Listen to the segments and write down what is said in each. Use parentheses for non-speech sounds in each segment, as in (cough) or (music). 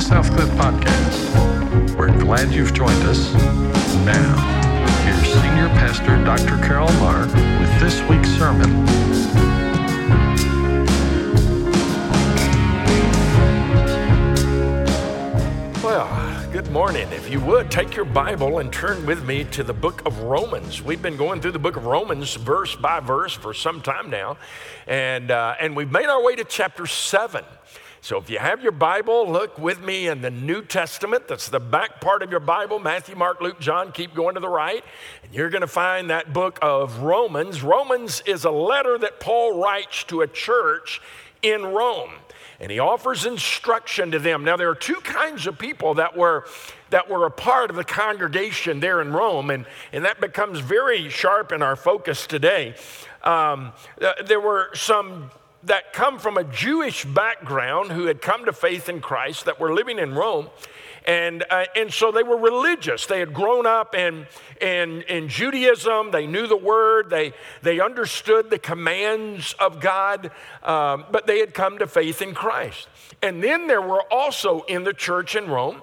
the Southcliff Podcast. We're glad you've joined us. Now, here's Senior Pastor Dr. Carol Marr with this week's sermon. Well, good morning. If you would, take your Bible and turn with me to the book of Romans. We've been going through the book of Romans verse by verse for some time now, and, uh, and we've made our way to chapter 7. So if you have your Bible, look with me in the New Testament. That's the back part of your Bible Matthew, Mark, Luke, John. Keep going to the right. And you're going to find that book of Romans. Romans is a letter that Paul writes to a church in Rome. And he offers instruction to them. Now, there are two kinds of people that were that were a part of the congregation there in Rome, and, and that becomes very sharp in our focus today. Um, uh, there were some that come from a Jewish background who had come to faith in Christ that were living in Rome. And, uh, and so they were religious. They had grown up in, in, in Judaism. They knew the word. They, they understood the commands of God, um, but they had come to faith in Christ. And then there were also in the church in Rome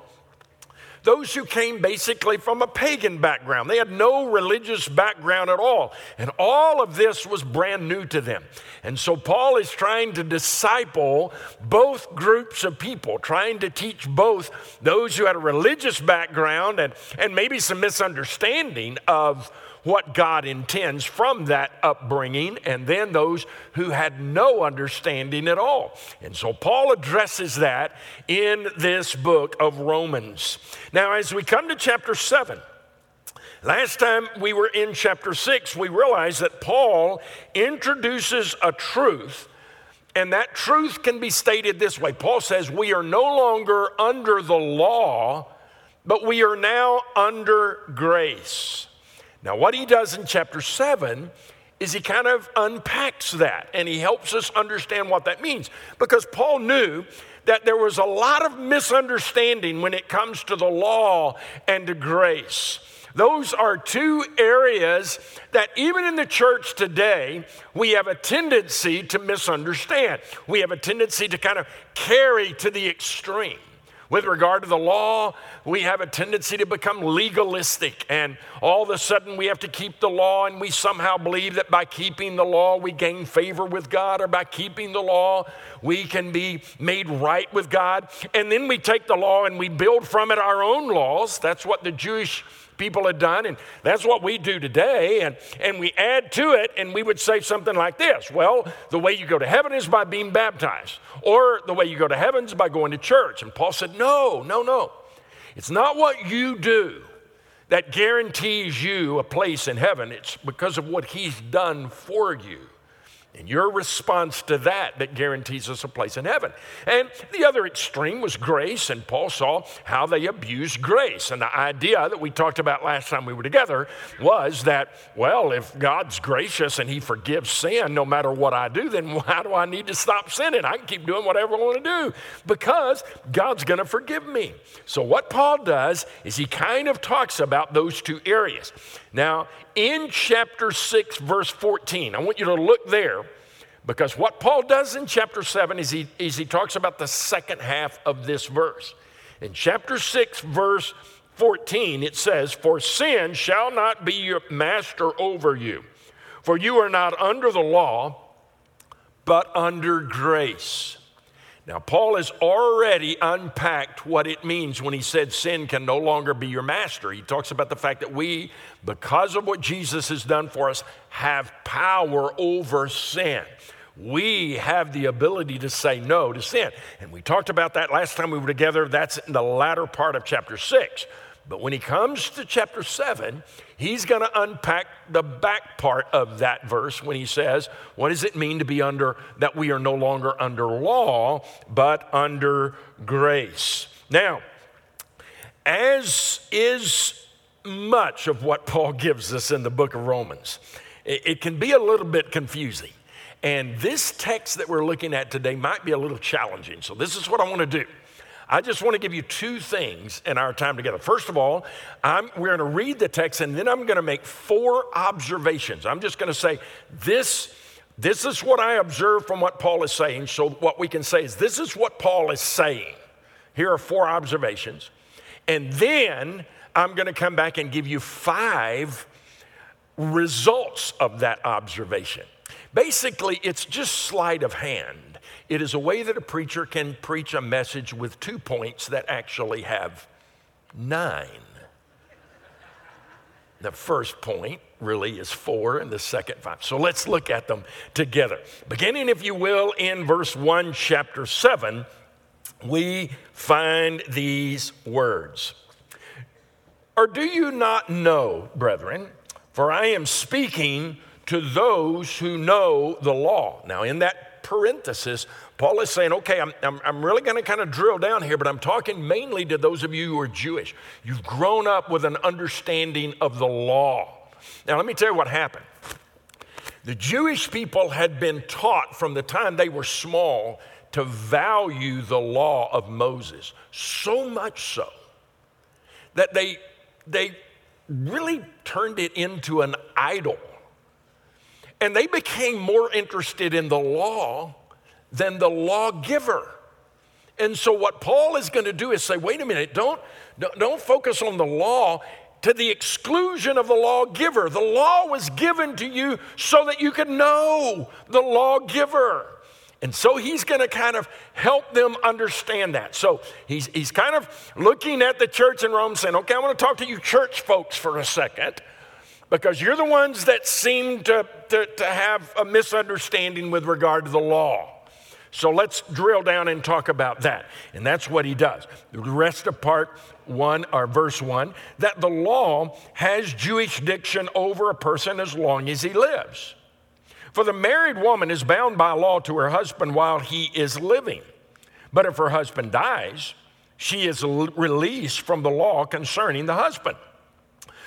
those who came basically from a pagan background. They had no religious background at all. And all of this was brand new to them. And so Paul is trying to disciple both groups of people, trying to teach both those who had a religious background and, and maybe some misunderstanding of what God intends from that upbringing, and then those who had no understanding at all. And so Paul addresses that in this book of Romans. Now, as we come to chapter 7, Last time we were in chapter 6, we realized that Paul introduces a truth, and that truth can be stated this way Paul says, We are no longer under the law, but we are now under grace. Now, what he does in chapter 7 is he kind of unpacks that and he helps us understand what that means. Because Paul knew that there was a lot of misunderstanding when it comes to the law and to grace. Those are two areas that even in the church today, we have a tendency to misunderstand. We have a tendency to kind of carry to the extreme. With regard to the law, we have a tendency to become legalistic, and all of a sudden we have to keep the law, and we somehow believe that by keeping the law we gain favor with God, or by keeping the law we can be made right with God. And then we take the law and we build from it our own laws. That's what the Jewish people had done, and that's what we do today. And, and we add to it, and we would say something like this Well, the way you go to heaven is by being baptized, or the way you go to heaven is by going to church. And Paul said, No, no, no. It's not what you do that guarantees you a place in heaven, it's because of what he's done for you. And your response to that that guarantees us a place in heaven. And the other extreme was grace, and Paul saw how they abused grace. And the idea that we talked about last time we were together was that, well, if God's gracious and He forgives sin no matter what I do, then (laughs) why do I need to stop sinning? I can keep doing whatever I want to do because God's going to forgive me. So, what Paul does is he kind of talks about those two areas. Now, in chapter 6, verse 14, I want you to look there because what Paul does in chapter 7 is he, is he talks about the second half of this verse. In chapter 6, verse 14, it says, For sin shall not be your master over you, for you are not under the law, but under grace. Now, Paul has already unpacked what it means when he said sin can no longer be your master. He talks about the fact that we, because of what Jesus has done for us, have power over sin. We have the ability to say no to sin. And we talked about that last time we were together. That's in the latter part of chapter 6. But when he comes to chapter 7, he's going to unpack the back part of that verse when he says, What does it mean to be under, that we are no longer under law, but under grace? Now, as is much of what Paul gives us in the book of Romans, it, can be a little bit confusing. And this text that we're looking at today might be a little challenging. So, this is what I want to do. I just want to give you two things in our time together. First of all, I'm, we're going to read the text and then I'm going to make four observations. I'm just going to say, this, this is what I observe from what Paul is saying. So, what we can say is, this is what Paul is saying. Here are four observations. And then I'm going to come back and give you five results of that observation. Basically, it's just sleight of hand. It is a way that a preacher can preach a message with two points that actually have nine. The first point really is four, and the second five. So let's look at them together. Beginning, if you will, in verse 1, chapter 7, we find these words. Or do you not know, brethren, for I am speaking to those who know the law. Now, in that parenthesis, Paul is saying, okay, I'm, I'm, I'm really going to kind of drill down here, but I'm talking mainly to those of you who are Jewish. You've grown up with an understanding of the law. Now, let me tell you what happened. The Jewish people had been taught from the time they were small to value the law of Moses, so much so that they, they really turned it into an idol. And they became more interested in the law than the lawgiver. And so, what Paul is going to do is say, wait a minute, don't, don't focus on the law to the exclusion of the lawgiver. The law was given to you so that you could know the lawgiver. And so he's going to kind of help them understand that. So he's, he's kind of looking at the church in Rome saying, okay, I want to talk to you church folks for a second because you're the ones that seem to, to, to have a misunderstanding with regard to the law. So let's drill down and talk about that. And that's what he does. The rest of part one or verse one that the law has jurisdiction over a person as long as he lives. For the married woman is bound by law to her husband while he is living. But if her husband dies, she is released from the law concerning the husband.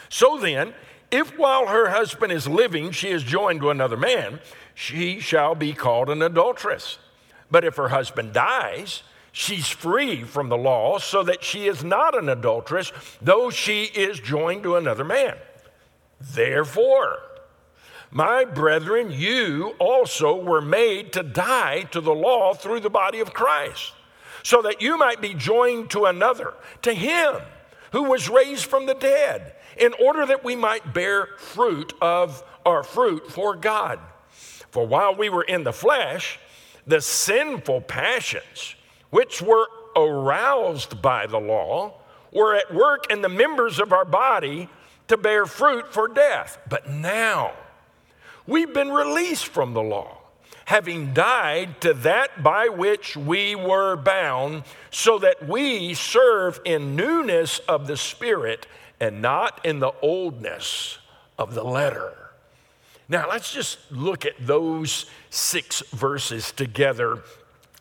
So then, if while her husband is living she is joined to another man, she shall be called an adulteress. But if her husband dies, she's free from the law so that she is not an adulteress, though she is joined to another man. Therefore, my brethren, you also were made to die to the law through the body of Christ, so that you might be joined to another, to him who was raised from the dead, in order that we might bear fruit of our fruit for God. For while we were in the flesh, the sinful passions, which were aroused by the law, were at work in the members of our body to bear fruit for death. But now, We've been released from the law, having died to that by which we were bound, so that we serve in newness of the Spirit and not in the oldness of the letter. Now, let's just look at those six verses together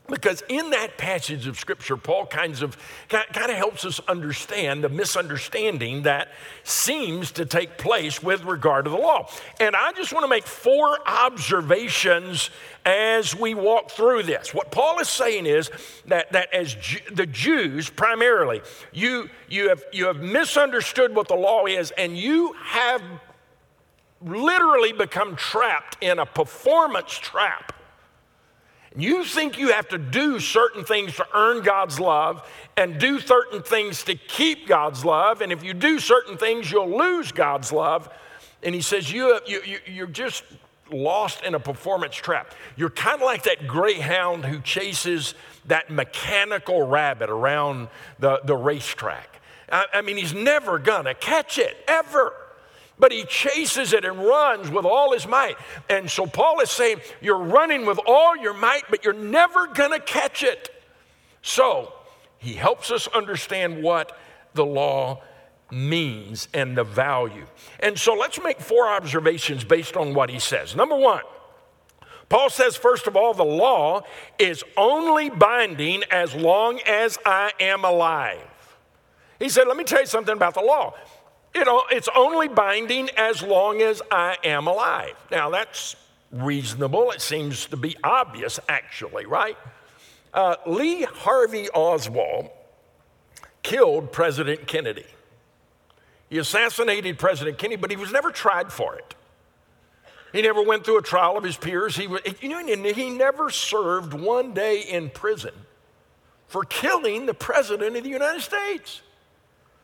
because in that passage of scripture, Paul kinds of kind of helps us understand the misunderstanding that seems to take place with regard to the law. And I just want to make four observations as we walk through this. What Paul is saying is that, that as the Jews primarily, you, you, have, you have misunderstood what the law is, and you have literally become trapped in a performance trap you think you have to do certain things to earn God's love and do certain things to keep God's love. And if you do certain things, you'll lose God's love. And he says, you, you, you're just lost in a performance trap. You're kind of like that greyhound who chases that mechanical rabbit around the, the racetrack. I, I mean, he's never gonna catch it, ever but he chases it and runs with all his might. And so Paul is saying, You're running with all your might, but you're never going to catch it. So he helps us understand what the law means and the value. And so let's make four observations based on what he says. Number one, Paul says, first of all, the law is only binding as long as I am alive. He said, Let me tell you something about the law. It, it's only binding as long as I am alive. Now, that's reasonable. It seems to be obvious, actually, right? Uh, Lee Harvey Oswald killed President Kennedy. He assassinated President Kennedy, but he was never tried for it. He never went through a trial of his peers. He, was, you know, he never served one day in prison for killing the President of the United States.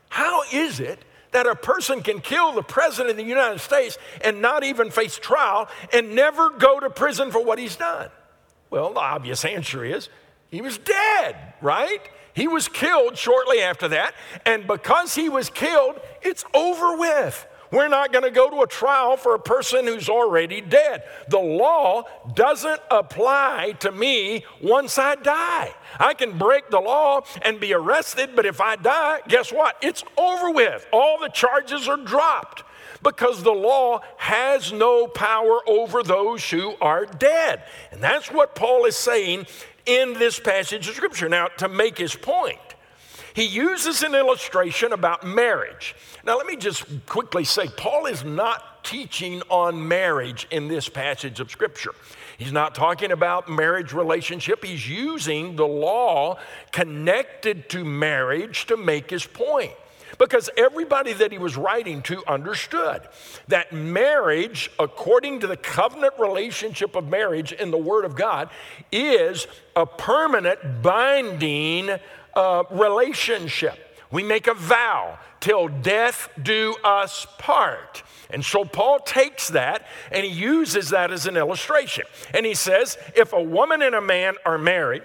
How is it that a person can kill the President of the United States and not even face trial and never go to prison for what he's done? Well, the obvious answer is he was dead, right? He was killed shortly after that, and because he was killed, it's over with. We're not going to go to a trial for a person who's already dead. The law doesn't apply to me once I die. I can break the law and be arrested, but if I die, guess what? It's over with. All the charges are dropped because the law has no power over those who are dead. And that's what Paul is saying in this passage of Scripture. Now, to make his point, he uses an illustration about marriage. Now, let me just quickly say Paul is not teaching on marriage in this passage of Scripture. He's not talking about marriage relationship. He's using the law connected to marriage to make his point. Because everybody that he was writing to understood that marriage, according to the covenant relationship of marriage in the Word of God, is a permanent binding uh, relationship. We make a vow till death do us part. And so Paul takes that and he uses that as an illustration. And he says if a woman and a man are married,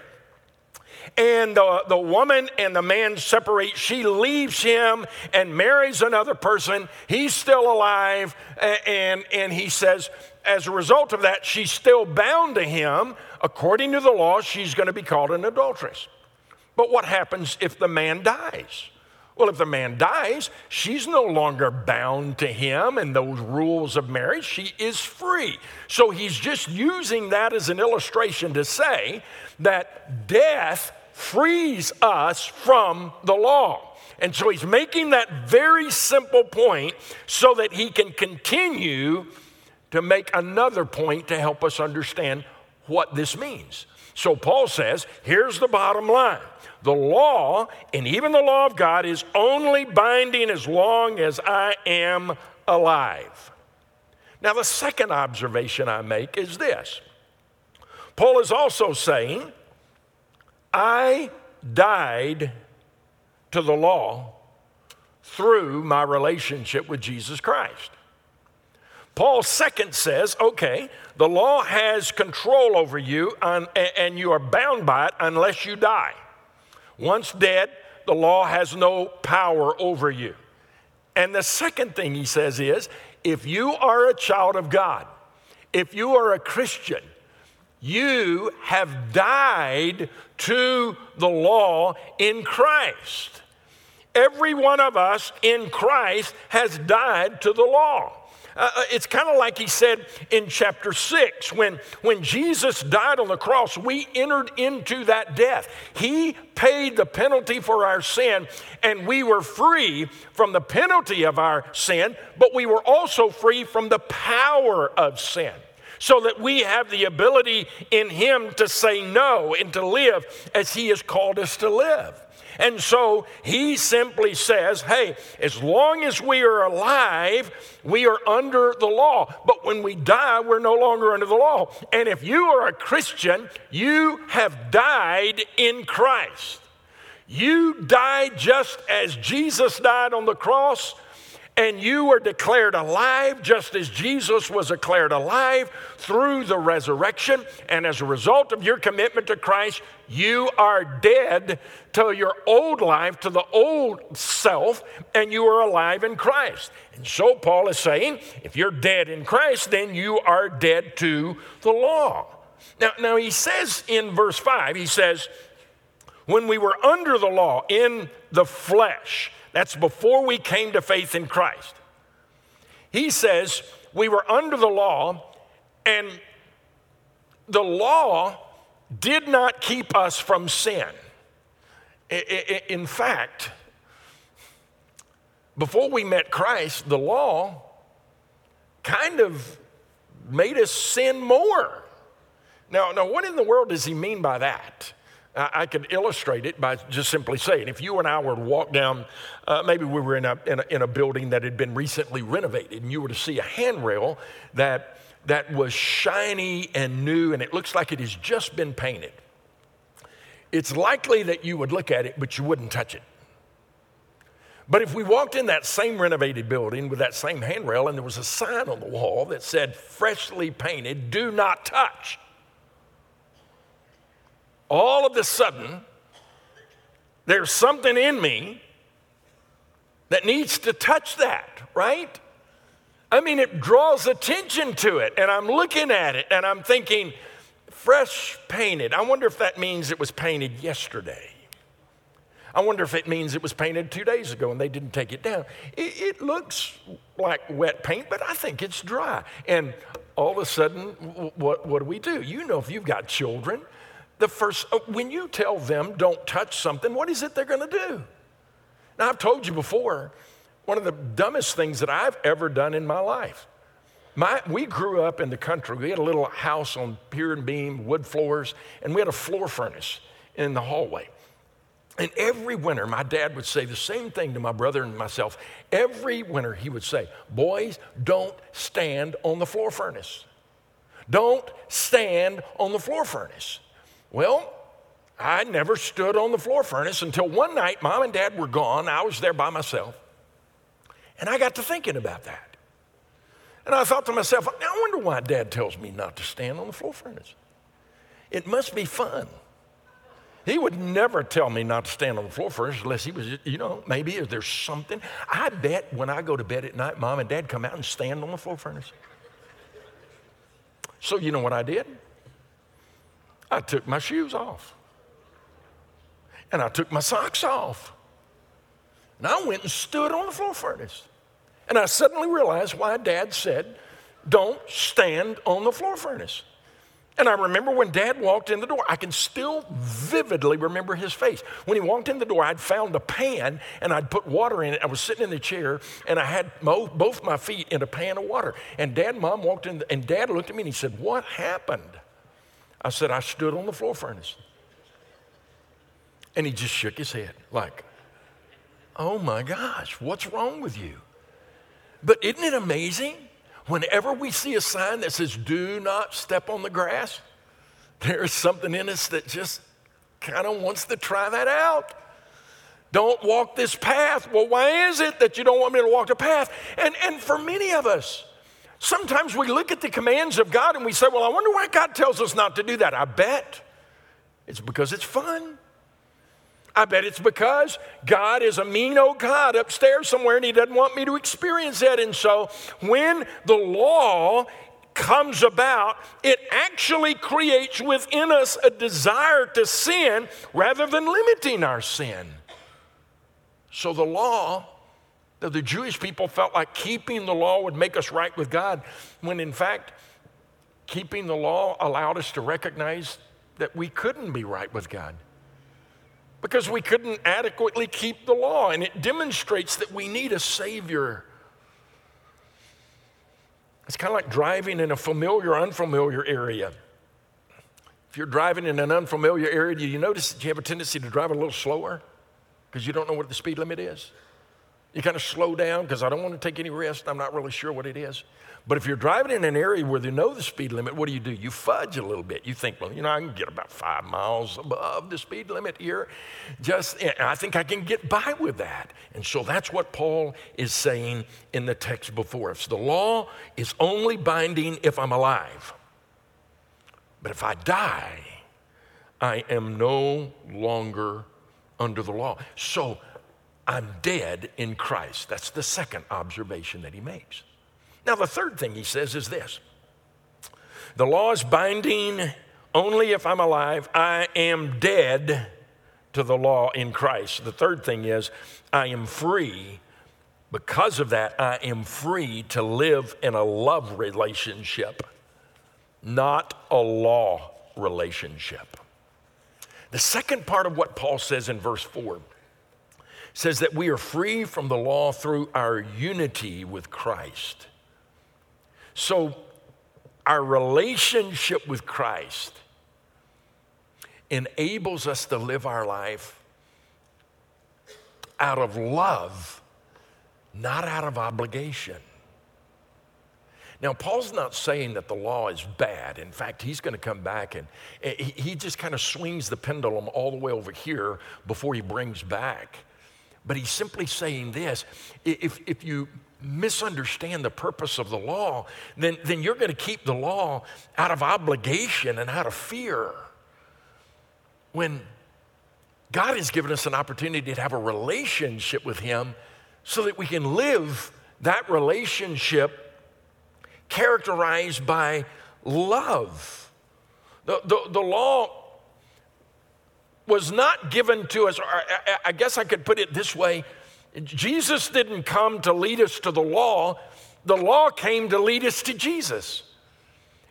and the, the woman and the man separate. She leaves him and marries another person. He's still alive. And, and he says, as a result of that, she's still bound to him. According to the law, she's going to be called an adulteress. But what happens if the man dies? Well, if the man dies, she's no longer bound to him and those rules of marriage. She is free. So he's just using that as an illustration to say that death frees us from the law. And so he's making that very simple point so that he can continue to make another point to help us understand what this means. So Paul says, here's the bottom line the law, and even the law of God, is only binding as long as I am alive. Now, the second observation I make is this Paul is also saying, I died to the law through my relationship with Jesus Christ. Paul second says, okay, the law has control over you and, and you are bound by it unless you die. Once dead, the law has no power over you. And the second thing he says is if you are a child of God, if you are a Christian, you have died to the law in Christ. Every one of us in Christ has died to the law. Uh, uh, it's kind of like he said in chapter 6 when, when Jesus died on the cross, we entered into that death. He paid the penalty for our sin, and we were free from the penalty of our sin, but we were also free from the power of sin so that we have the ability in Him to say no and to live as He has called us to live. And so he simply says, hey, as long as we are alive, we are under the law. But when we die, we're no longer under the law. And if you are a Christian, you have died in Christ. You died just as Jesus died on the cross and you were declared alive just as Jesus was declared alive through the resurrection. And as a result of your commitment to Christ, you are dead to your old life, to the old self, and you are alive in Christ. And so Paul is saying if you're dead in Christ, then you are dead to the law. Now, now he says in verse 5, he says, when we were under the law in the flesh, that's before we came to faith in Christ. He says we were under the law, and the law did not keep us from sin. In fact, before we met Christ, the law kind of made us sin more. Now, now, what in the world does he mean by that? I could illustrate it by just simply saying if you and I were to walk down, uh, maybe we were in a, in a, in, a, building that had been recently renovated, and you were to see a handrail that, that was shiny and new, and it looks like it has just been painted. it's likely that you would look at it, but you wouldn't touch it. But if we walked in that same renovated building with that same handrail and there was a sign on the wall that said, freshly painted, do not touch, all of a sudden, there's something in me that needs to touch that, right? I mean, it draws attention to it, and I'm looking at it and I'm thinking, fresh painted. I wonder if that means it was painted yesterday. I wonder if it means it was painted two days ago and they didn't take it down. It, it, looks like wet paint, but I think it's dry. And all of a sudden, what, what do we do? You know, if you've got children, the first, uh, when you tell them don't touch something, what is it they're going to do? Now, I've told you before, one of the dumbest things that I've ever done in my life. My, we grew up in the country. We had a little house on pier and beam, wood floors, and we had a floor furnace in the hallway. And every winter, my dad would say the same thing to my brother and myself. Every winter, he would say, Boys, don't stand on the floor furnace. Don't stand on the floor furnace. Well, I never stood on the floor furnace until one night, mom and dad were gone. I was there by myself. And I got to thinking about that. And I thought to myself, I wonder why dad tells me not to stand on the floor furnace. It must be fun. He would never tell me not to stand on the floor furnace unless he was, you know, maybe there's something. I bet when I go to bed at night, mom and dad come out and stand on the floor furnace. So, you know what I did? I took my shoes off. And I took my socks off. And I went and stood on the floor furnace. And I suddenly realized why dad said, don't stand on the floor furnace. And I remember when dad walked in the door, I can still vividly remember his face. When he walked in the door, I'd found a pan and I'd put water in it. I was sitting in the chair and I had both my feet in a pan of water. And dad and mom walked in, and dad looked at me and he said, What happened? I said, I stood on the floor furnace. And he just shook his head, like, Oh my gosh, what's wrong with you? But isn't it amazing? Whenever we see a sign that says, do not step on the grass, there's something in us that just kind of wants to try that out. Don't walk this path. Well, why is it that you don't want me to walk the path? And, and for many of us, sometimes we look at the commands of God and we say, well, I wonder why God tells us not to do that. I bet it's because it's fun. I bet it's because God is a mean old God upstairs somewhere and He doesn't want me to experience that. And so when the law comes about, it actually creates within us a desire to sin rather than limiting our sin. So the law, that the Jewish people felt like keeping the law would make us right with God, when in fact, keeping the law allowed us to recognize that we couldn't be right with God because we couldn't adequately keep the law. And it demonstrates that we need a Savior. It's kind of like driving in a familiar, unfamiliar area. If you're driving in an unfamiliar area, do you notice that you have a tendency to drive a little slower because you don't know what the speed limit is? You kind of slow down because I don't want to take any risk. I'm not really sure what it is. But if you're driving in an area where they know the speed limit, what do you do? You fudge a little bit. You think, well, you know, I can get about five miles above the speed limit here. Just, I think I can get by with that. And so that's what Paul is saying in the text before us. The law is only binding if I'm alive. But if I die, I am no longer under the law. So I'm dead in Christ. That's the second observation that he makes. Now, the third thing he says is this the law is binding only if I'm alive. I am dead to the law in Christ. The third thing is I am free. Because of that, I am free to live in a love relationship, not a law relationship. The second part of what Paul says in verse 4 says that we are free from the law through our unity with Christ. So, our relationship with Christ enables us to live our life out of love, not out of obligation. Now, Paul's not saying that the law is bad. In fact, he's going to come back and eh, he just kind of swings the pendulum all the way over here before he brings back. But he's simply saying this if, if you misunderstand the purpose of the law, then, then you're going to keep the law out of obligation and out of fear. When God has given us an opportunity to have a relationship with Him so that we can live that relationship characterized by love. The, the, the law was not given to us, I, guess I could put it this way Jesus didn't come to lead us to the law, the law came to lead us to Jesus.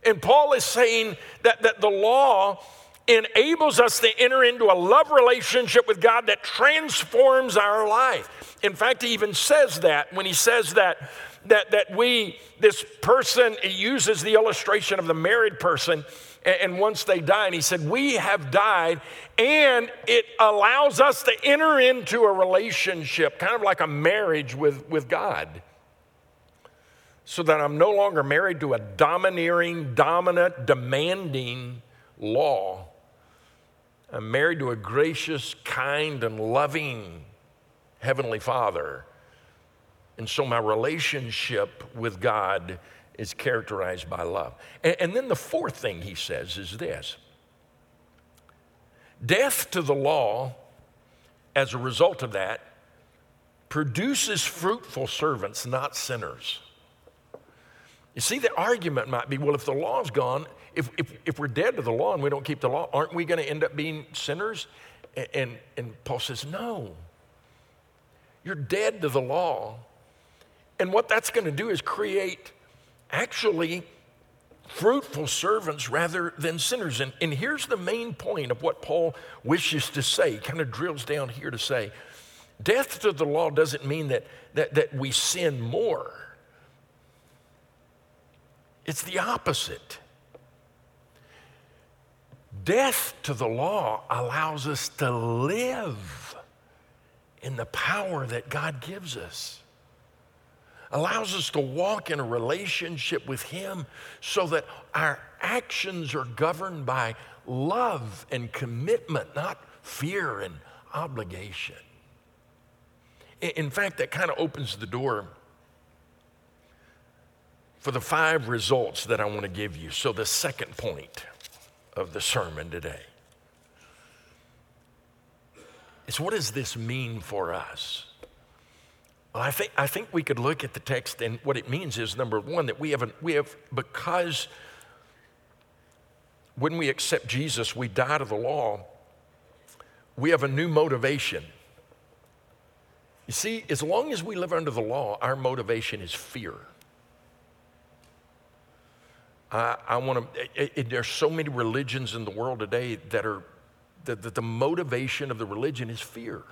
And Paul is saying that, that the law enables us to enter into a love relationship with God that transforms our life. In fact, he even says that when he says that that, that we, this person uses the illustration of the married person, and, once they die, and he said, We have died, and it allows us to enter into a relationship, kind of like a marriage with, with God. So that I'm no longer married to a domineering, dominant, demanding law. I'm married to a gracious, kind, and loving Heavenly Father and so my relationship with God is characterized by love. And, and then the fourth thing he says is this death to the law, as a result of that, produces fruitful servants, not sinners. You see, the argument might be well, if the law's gone, if, if, if we're dead to the law and we don't keep the law, aren't we going to end up being sinners? And, and, and Paul says, no. You're dead to the law and what that's going to do is create actually fruitful servants rather than sinners. And, and here's the main point of what Paul wishes to say, kind of drills down here to say death to the law doesn't mean that, that, that we sin more, it's the opposite. Death to the law allows us to live in the power that God gives us allows us to walk in a relationship with Him so that our actions are governed by love and commitment, not fear and obligation. In fact, that kind of opens the door for the five results that I want to give you. So, the second point of the sermon today is what does this mean for us? Well, I think, I think we could look at the text, and what it means is number one, that we have, a, we have because when we accept Jesus, we die to the law, we have a new motivation. You see, as long as we live under the law, our motivation is fear. I, I want to, there's so many religions in the world today that are, that the, the motivation of the religion is fear.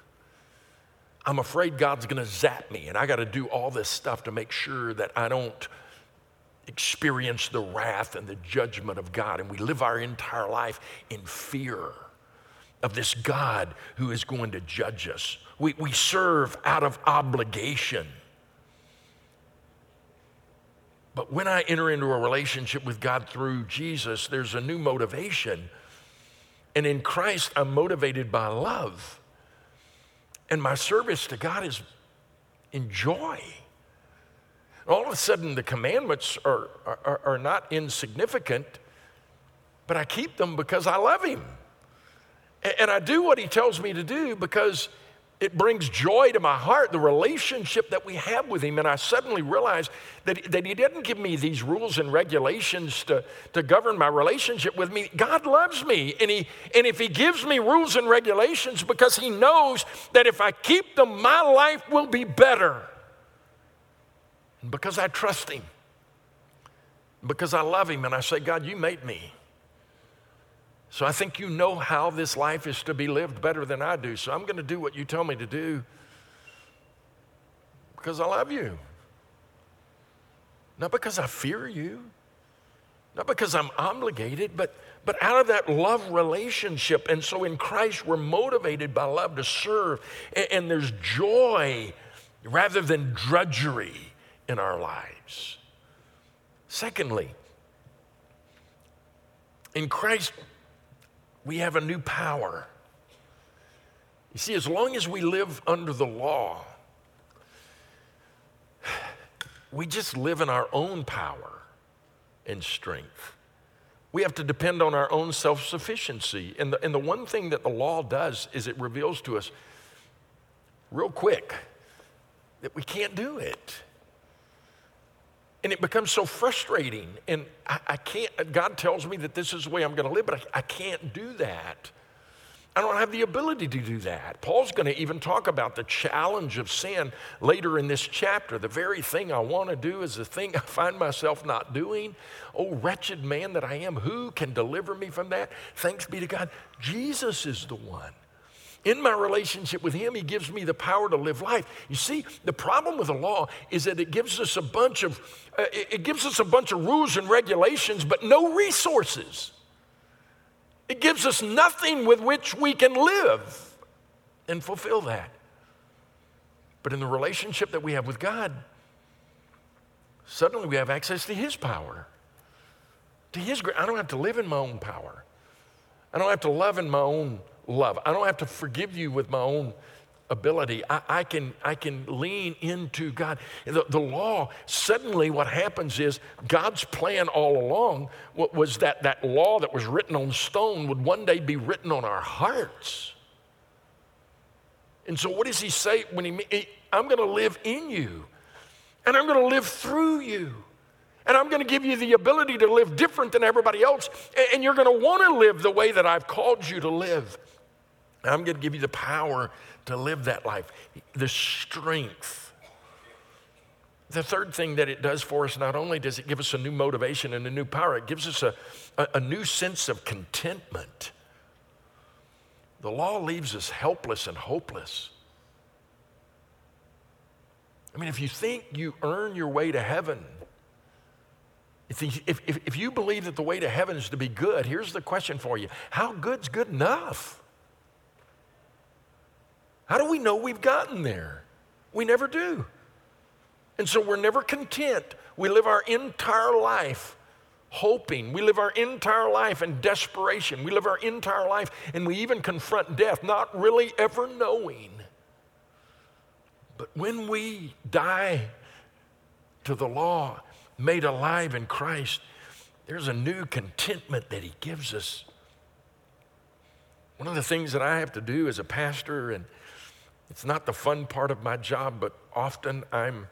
I'm afraid God's going to zap me, and I got to do all this stuff to make sure that I don't experience the wrath and the judgment of God. And we live our entire life in fear of this God who is going to judge us. We, we serve out of obligation. But when I enter into a relationship with God through Jesus, there's a new motivation. And in Christ, I'm motivated by love. And my service to God is in joy. All of a sudden, the commandments are, are, are not insignificant, but I keep them because I love Him. And I do what He tells me to do because it brings joy to my heart, the relationship that we have with Him. And I suddenly realize that, that He didn't give me these rules and regulations to, to govern my relationship with me. God loves me. And, he, and if He gives me rules and regulations because He knows that if I keep them, my life will be better. And because I trust Him, because I love Him, and I say, God, you made me. So I think you know how this life is to be lived better than I do. So I'm going to do what you tell me to do because I love you. Not because I fear you, not because I'm obligated, but, but out of that love relationship. And so in Christ, we're motivated by love to serve, and, and there's joy rather than drudgery in our lives. Secondly, in Christ, we have a new power. You see, as long as we live under the law, we just live in our own power and strength. We have to depend on our own self sufficiency. And the, and the one thing that the law does is it reveals to us real quick that we can't do it. And it becomes so frustrating. And I, I can't, God tells me that this is the way I'm going to live, but I, I can't do that. I don't have the ability to do that. Paul's going to even talk about the challenge of sin later in this chapter. The very thing I want to do is the thing (laughs) I find myself not doing. Oh, wretched man that I am, who can deliver me from that? Thanks be to God. Jesus is the one. In my relationship with Him, He gives me the power to live life. You see, the problem with the law is that it gives us a bunch of uh, it gives us a bunch of rules and regulations, but no resources. It gives us nothing with which we can live and fulfill that. But in the relationship that we have with God, suddenly we have access to His power. To His I don't have to live in my own power. I don't have to love in my own love. I don't have to forgive you with my own ability. I, I, can, I can lean into God. The, the law, suddenly what happens is God's plan all along was that that law that was written on stone would one day be written on our hearts. And so, what does he say when he, I'm going to live in you, and I'm going to live through you, and I'm going to give you the ability to live different than everybody else, and you're going to want to live the way that I've called you to live. I'm going to give you the power to live that life, the strength. The third thing that it does for us, not only does it give us a new motivation and a new power, it gives us a, a, a new sense of contentment. The law leaves us helpless and hopeless. I mean, if you think you earn your way to heaven, if, if, if you believe that the way to heaven is to be good, here's the question for you How good's good enough? How do we know we've gotten there? We never do. And so we're never content. We live our entire life hoping. We live our entire life in desperation. We live our entire life and we even confront death, not really ever knowing. But when we die to the law, made alive in Christ, there's a new contentment that He gives us. One of the things that I have to do as a pastor and it's not the fun part of my job, but often I'm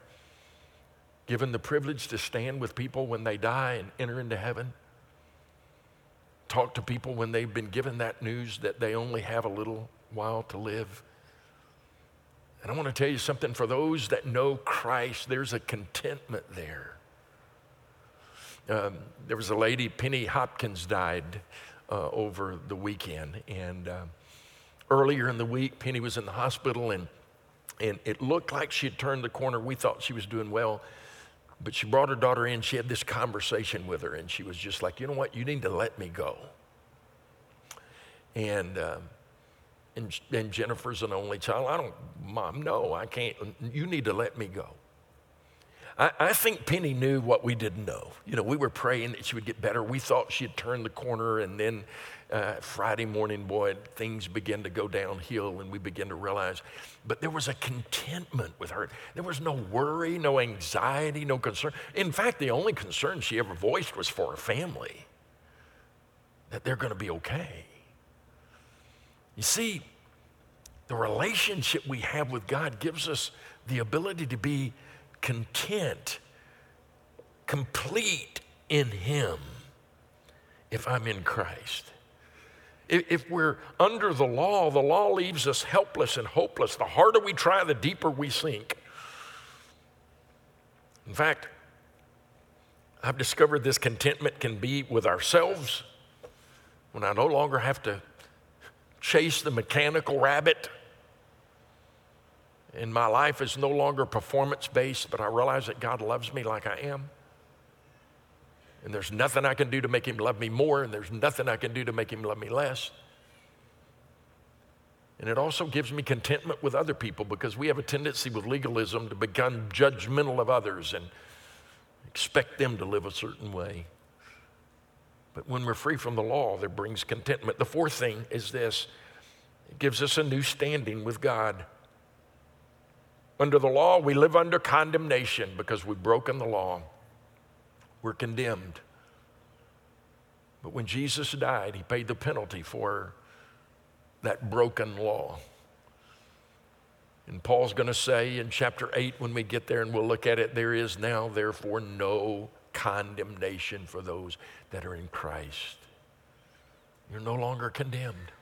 given the privilege to stand with people when they die and enter into heaven. Talk to people when they've been given that news that they only have a little while to live. And I want to tell you something for those that know Christ, there's a contentment there. Um, there was a lady, Penny Hopkins, died uh, over the weekend. And. Uh, earlier in the week. Penny was in the hospital and, and it looked like she had turned the corner. We thought she was doing well. But she brought her daughter in. She had this conversation with her and she was just like, you know what? You need to let me go. And, uh, and, and Jennifer's an only child. I don't, Mom, no, I can't. You need to let me go. I, I, think Penny knew what we didn't know. You know, we were praying that she would get better. We thought she had turned the corner, and then uh, Friday morning, boy, things began to go downhill, and we began to realize. But there was a contentment with her. There was no worry, no anxiety, no concern. In fact, the only concern she ever voiced was for her family that they're going to be okay. You see, the relationship we have with God gives us the ability to be content, complete in Him if I'm in Christ. If we're under the law, the law leaves us helpless and hopeless. The harder we try, the deeper we sink. In fact, I've discovered this contentment can be with ourselves when I no longer have to chase the mechanical rabbit. And my life is no longer performance based, but I realize that God loves me like I am. And there's nothing I can do to make him love me more, and there's nothing I can do to make him love me less. And it also gives me contentment with other people because we have a tendency with legalism to become judgmental of others. And, expect them to live a certain way. But when we're free from the law, that brings contentment. The fourth thing is this it gives us a new standing with God. Under the law, we live under condemnation because we've broken the law. We're condemned. But when Jesus died, he paid the penalty for that broken law. And Paul's going to say in chapter 8, when we get there and we'll look at it, there is now, therefore, no condemnation for those that are in Christ. You're no longer condemned.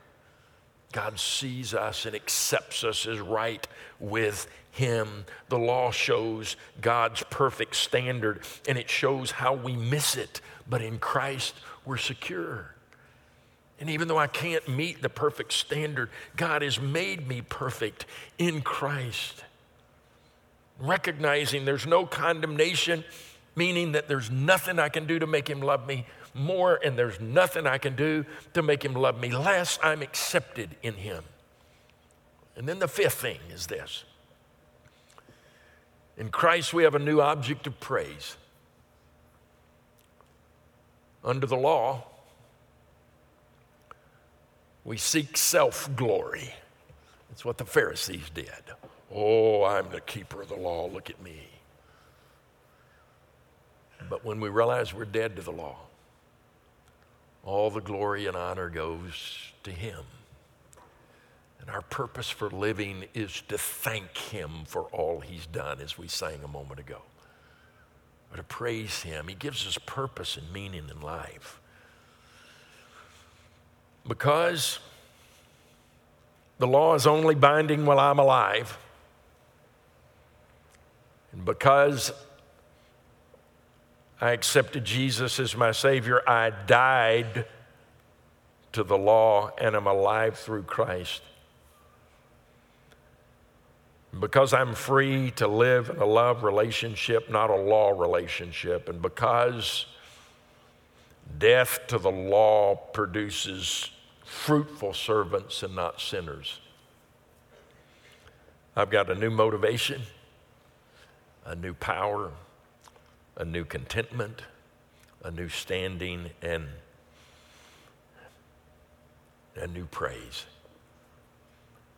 God sees us and accepts us as right with Him. The law shows God's perfect standard and it shows how we miss it. But in Christ, we're secure. And even though I can't meet the perfect standard, God has made me perfect in Christ. Recognizing there's no condemnation, meaning that there's nothing I can do to make Him love me more, and there's nothing I can do to make Him love me less. I'm accepted in Him. And then the fifth thing is this in Christ, we have a new object of praise. Under the law, we seek self glory. That's what the Pharisees did. Oh, I'm the keeper of the law. Look at me. But when we realize we're dead to the law, all the glory and honor goes to Him. And our purpose for living is to thank Him for all He's done, as we sang a moment ago. But to praise Him. He gives us purpose and meaning in life. Because the law is only binding while I'm alive, and because I accepted Jesus as my Savior, I died to the law and am alive through Christ. Because I'm free to live in a love relationship, not a law relationship, and because death to the law produces fruitful servants and not sinners. I've got a new motivation, a new power, a new contentment, a new standing, and a new praise.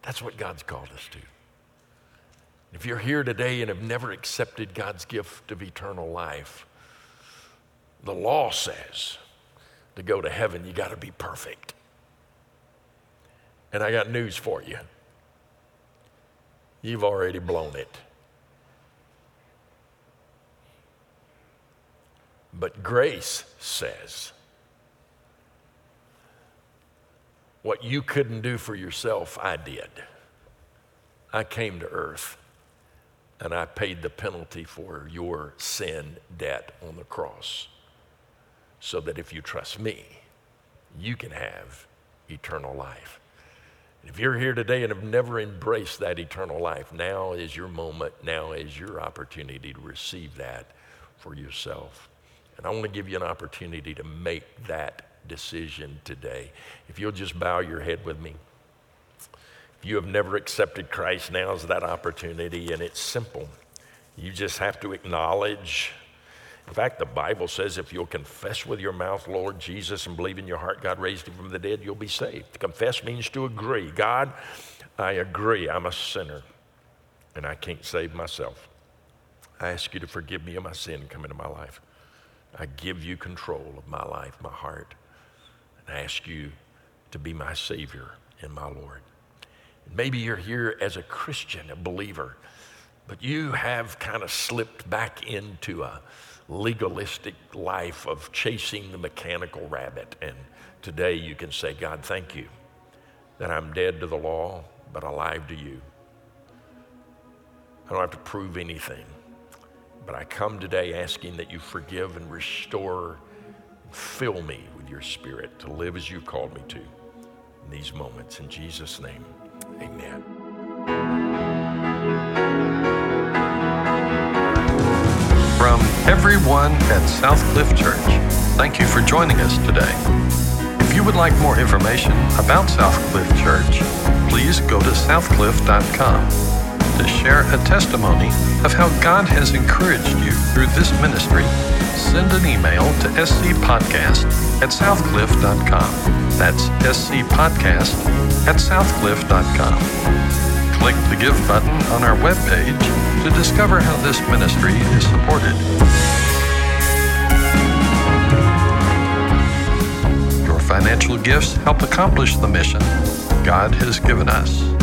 That's what God's called us to. If you're here today and have never accepted God's gift of eternal life, the law says to go to heaven, you got to be perfect. And I got news for you. You've already blown it. But grace says, what you couldn't do for yourself, I did. I came to earth and I paid the penalty for your sin debt on the cross so that if you trust me, you can have eternal life. If you're here today and have never embraced that eternal life, now is your moment, now is your opportunity to receive that for yourself. And I want to give you an opportunity to make that decision today. If you'll just bow your head with me. If you have never accepted Christ, now is that opportunity, and it's simple. You just have to acknowledge in fact, the Bible says if you'll confess with your mouth, Lord Jesus, and believe in your heart God raised him from the dead, you'll be saved. To confess means to agree. God, I agree, I'm a sinner, and I can't save myself. I ask you to forgive me of my sin and come into my life. I give you control of my life, my heart, and I ask you to be my Savior and my Lord. Maybe you're here as a Christian, a believer, but you have kind of slipped back into a legalistic life of chasing the mechanical rabbit. And today you can say, God, thank you that I'm dead to the law, but alive to you. I don't have to prove anything, but I come today asking that you forgive and restore, fill me with your spirit to live as you've called me to in these moments. In Jesus' name, amen. From everyone at Southcliff Church, thank you for joining us today. If you would like more information about Southcliff Church, please go to southcliff.com. to share a testimony of how God has encouraged you through this ministry, send an email to scpodcast at southcliff.com. That's scpodcast at southcliff.com. Click the Give button on our webpage to discover how this ministry is supported. Your financial gifts help accomplish the mission God has given us.